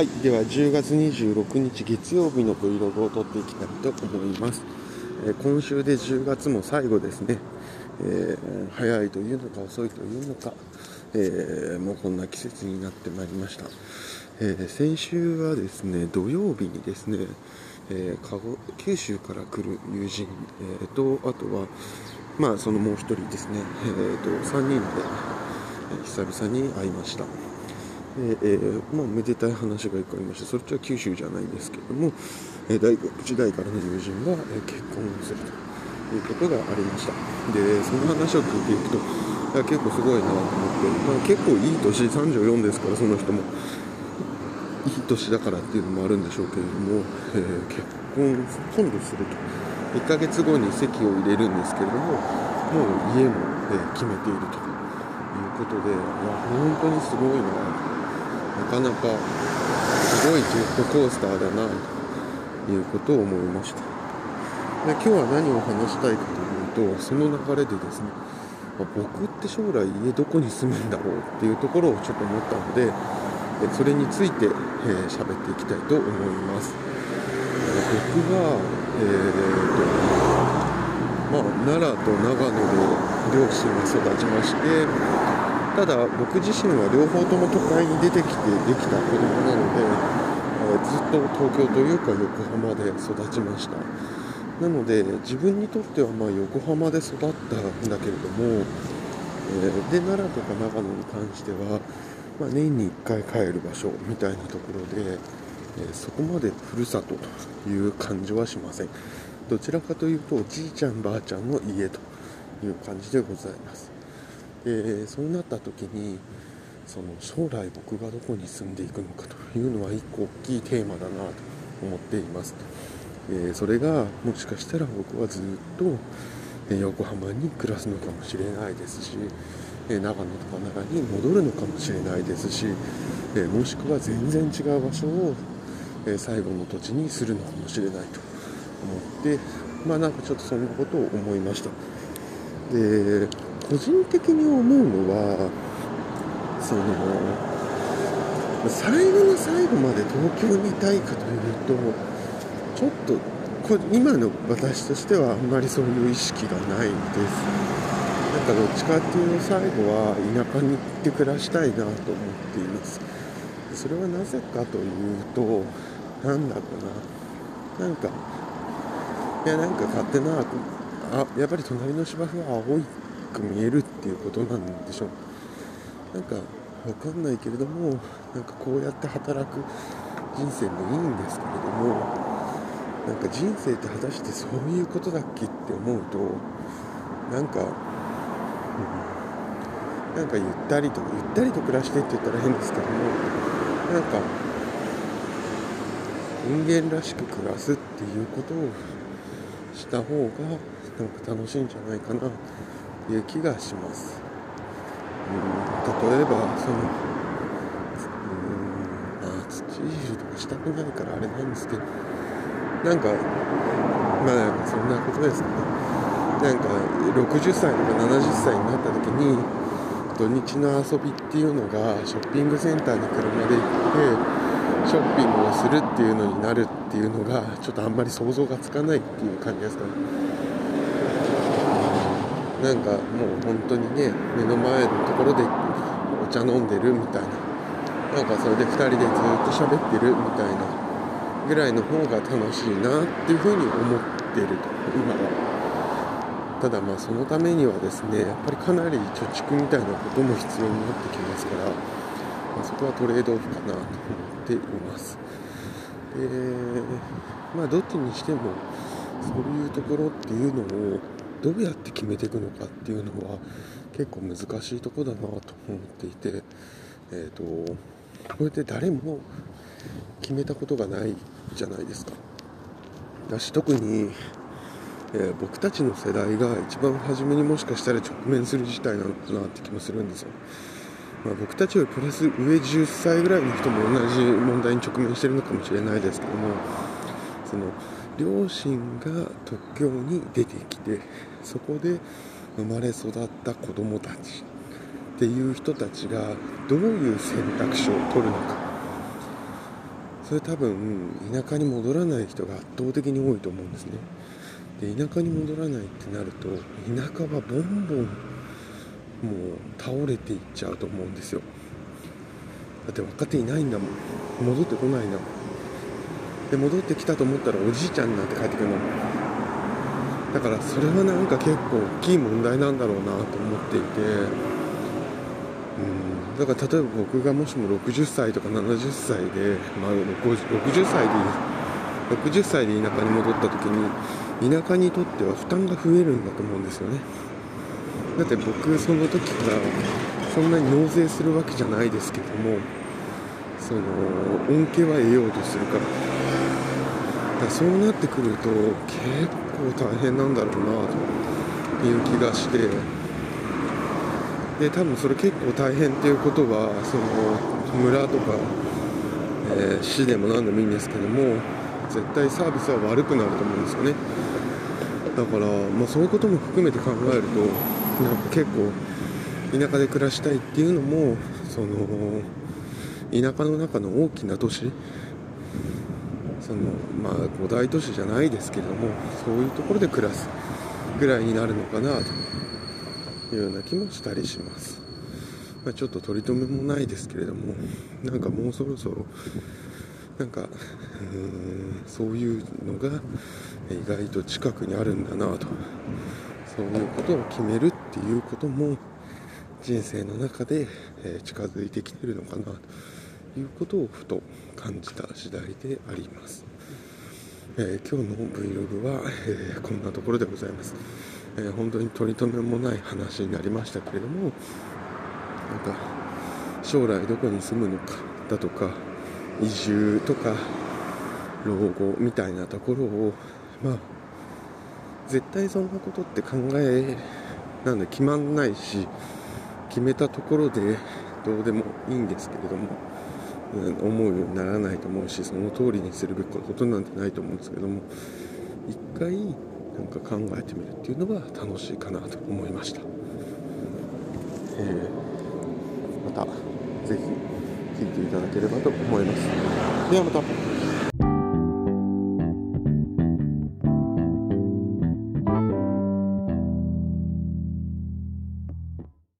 はい、では10月26日月曜日の Vlog を撮っていきたいと思います。えー、今週で10月も最後ですね、えー、早いというのか遅いというのか、えー、もうこんな季節になってまいりました。え先週はですね、土曜日にですね、え九州から来る友人、えと、あとは、まあ、そのもう1人ですね、えーと、3人で久々に会いました。えー、まあ、めでたい話が1個ありましてそれは九州じゃないんですけども、えー、大学時代からの友人が、え、結婚をするということがありました。でその話を聞いていくといや結構すごいなと思って、まあ、結構いい年34ですからその人も。いい年だからっていうのもあるんでしょうけれども、えー、結婚今度すると。1ヶ月後に籍を入れるんですけれどももう家も、え決めているということでいや本当にすごいなと。なかなかすごいジェットコースターだなということを思いました。で今日は何を話したいかというとその流れでですねま僕って将来家どこに住むんだろうっていうところをちょっと思ったのでそれについて喋、えー、っていきたいと思います。僕は、えーとまあ、奈良と長野で両親が育ちましてただ僕自身は両方とも都会に出てきてできた子供なので、えー、ずっと東京というか横浜で育ちました。なので自分にとってはま横浜で育ったんだけれども、えー、で奈良とか長野に関しては、まあ、年に1回帰る場所みたいなところで、えー、そこまでふるさとという感じはしません。どちらかというとおじいちゃんばあちゃんの家という感じでございます。でそうなった時にその将来僕がどこに住んでいくのかというのは一個大きいテーマだなと思っています、えそれがもしかしたら僕はずっと、横浜に暮らすのかもしれないですし、長野とか奈良に戻るのかもしれないですし、もしくは全然違う場所を、最後の土地にするのかもしれないと思ってまあなんかちょっとそんなことを思いました。で個人的に思うのはその最後の最後まで東京にいたいかというとちょっとこれ今の私としてはあんまりそういう意識がないんです。なんかどっちかっていうと最後は田舎に行って暮らしたいなと思っています。それはなぜかというとなんだろうななんかいやなんか勝手なあやっぱり隣の芝生は青いく見えるっていうことなんでしょう。なんかわかんないけれどもなんかこうやって働く人生もいいんですけれどもなんか人生って果たしてそういうことだっけって思うとなんか、うん、なんかゆったりとゆったりと暮らしてって言ったら変ですけどもなんか人間らしく暮らすっていうことをした方がなんか楽しいんじゃないかな。いう気がします。うん、例えばそのうんまあ土いじりとかしたくないからあれなんですけどなんかまあそんなことですねなんか60歳とか70歳になった時に土日の遊びっていうのがショッピングセンターに車で行ってショッピングをするっていうのになるっていうのがちょっとあんまり想像がつかないっていう感じですかね。なんかもう本当にね目の前のところでお茶飲んでるみたいななんかそれで2人でずっと喋ってるみたいなぐらいの方が楽しいなっていうふうに思ってると。今は。ただまあそのためにはですねやっぱりかなり貯蓄みたいなことも必要になってきますから、まあ、そこはトレードオフかなと思っています。でまあどっちにしてもそういうところっていうのをどうやって決めていくのかっていうのは結構難しいとこだなと思っていて、えーと、これって誰も決めたことがないじゃないですか。だし特に、えー、僕たちの世代が一番初めにもしかしたら直面する事態なのかなって気もするんですよ。まあ、僕たちよりプラス上10歳ぐらいの人も同じ問題に直面してるのかもしれないですけどもその両親が東京に出てきてそこで生まれ育った子供たちっていう人たちがどういう選択肢を取るのか。それ多分田舎に戻らない人が圧倒的に多いと思うんですね。で田舎に戻らないってなると田舎はボンボンもう倒れていっちゃうと思うんですよ。だって若手いないんだもん。戻ってこないんだもん。で戻ってきたと思ったらおじいちゃんになって帰ってくるの。だからそれはなんか結構大きい問題なんだろうなと思っていて。うん。だから例えば僕がもしも60歳とか70歳で、まあ、60歳で60歳で田舎に戻った時に田舎にとっては負担が増えるんだと思うんですよね。だって僕その時からそんなに納税するわけじゃないですけどもその恩恵は得ようとするから。だそうなってくると結構大変なんだろうなという気がして。で多分それ結構大変っていうことはその村とか、えー、市でも何でもいいんですけども絶対サービスは悪くなると思うんですよね。だから、まあ、そういうことも含めて考えるとなんか結構田舎で暮らしたいっていうのもその田舎の中の大きな都市？そのまあ五大都市じゃないですけれどもそういうところで暮らすぐらいになるのかなというような気もしたりします、まあ、ちょっと取り留めもないですけれどもなんかもうそろそろなんかうんそういうのが意外と近くにあるんだなと。そういうことを決めるっていうことも人生の中で、え近づいてきてるのかなということをふと感じた次第であります、えー、今日の Vlog は、えー、こんなところでございます、えー、本当に取り留めもない話になりましたけれどもなんか将来どこに住むのかだとか移住とか老後みたいなところをまあ絶対そんなことって考えなんで決まんないし決めたところでどうでもいいんですけれども、うん思うようにならないと思うしその通りにするべきことなんてないと思うんですけども一回なんか考えてみるっていうのは楽しいかなと思いました、えー、また是非聞いていただければと思います。ではまた。